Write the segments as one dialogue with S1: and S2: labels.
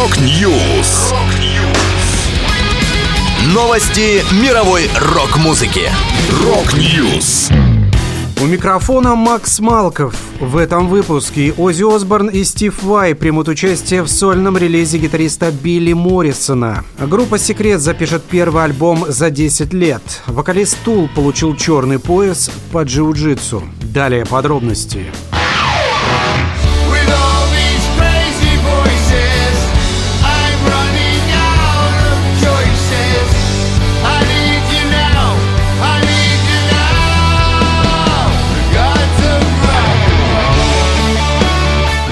S1: Rock News. Новости мировой рок-музыки. Rock News.
S2: У микрофона Макс Малков. В этом выпуске Оззи Осборн и Стив Вай примут участие в сольном релизе гитариста Билли Моррисона. Группа «Секрет» запишет первый альбом за 10 лет. Вокалист Tool получил черный пояс по джиу-джитсу. Далее подробности.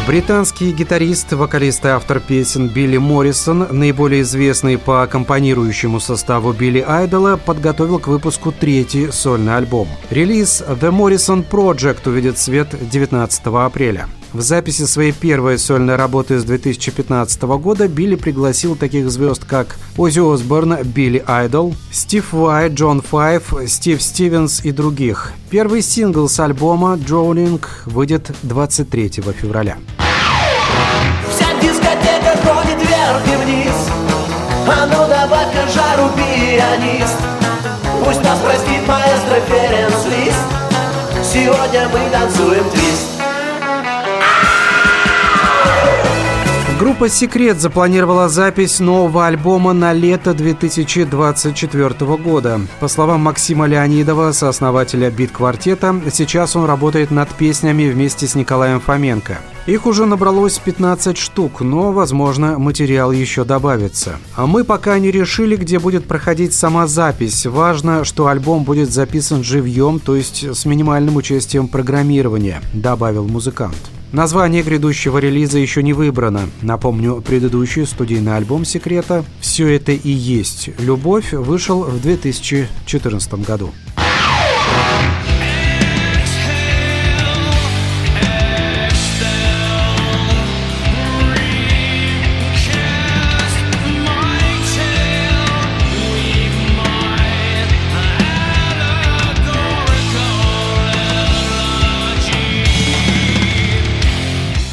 S2: Британский гитарист, вокалист и автор песен Билли Моррисон, наиболее известный по аккомпанирующему составу Билли Айдола, подготовил к выпуску третий сольный альбом. Релиз The Morrison Project увидит свет 19 апреля. В записи своей первой сольной работы с 2015 года Билли пригласил таких звезд, как Оззи Осборн, Билли Айдол, Стив Вай, Джон Файв, Стив Стивенс и других. Первый сингл с альбома «Drowning» выйдет 23 февраля.
S3: Вся дискотека ходит вверх и вниз А ну добавь-ка жару, пианист Пусть нас простит маэстро Ференс Лист Сегодня мы танцуем твист
S2: Группа «Секрет» запланировала запись нового альбома на лето 2024 года. По словам Максима Леонидова, сооснователя «Бит-квартета», сейчас он работает над песнями вместе с Николаем Фоменко. Их уже набралось 15 штук, но, возможно, материал еще добавится. А мы пока не решили, где будет проходить сама запись. Важно, что альбом будет записан живьем, то есть с минимальным участием программирования, добавил музыкант. Название грядущего релиза еще не выбрано. Напомню, предыдущий студийный альбом «Секрета» «Все это и есть любовь» вышел в 2014 году.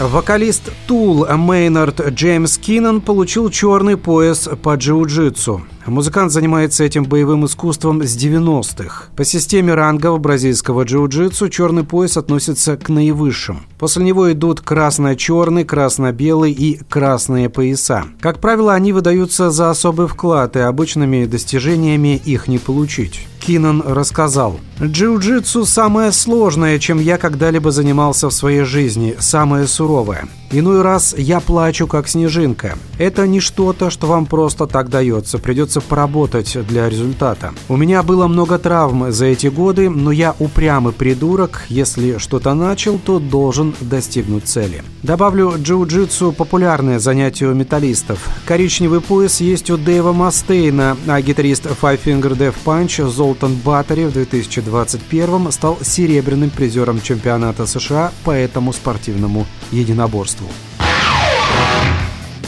S2: Вокалист Тул Мейнард Джеймс Киннон получил черный пояс по джиу-джитсу. Музыкант занимается этим боевым искусством с 90-х. По системе рангов бразильского джиу-джитсу черный пояс относится к наивысшим. После него идут красно-черный, красно-белый и красные пояса. Как правило, они выдаются за особый вклад, и обычными достижениями их не получить. Кинан рассказал. «Джиу-джитсу самое сложное, чем я когда-либо занимался в своей жизни, самое суровое. Иной раз я плачу, как снежинка. Это не что-то, что вам просто так дается, придется поработать для результата. У меня было много травм за эти годы, но я упрямый придурок, если что-то начал, то должен достигнуть цели. Добавлю, джиу-джитсу – популярное занятие у металлистов. Коричневый пояс есть у Дэйва Мастейна, а гитарист Five Finger Death Punch Золтан Баттери в 2021 стал серебряным призером чемпионата США по этому спортивному единоборству.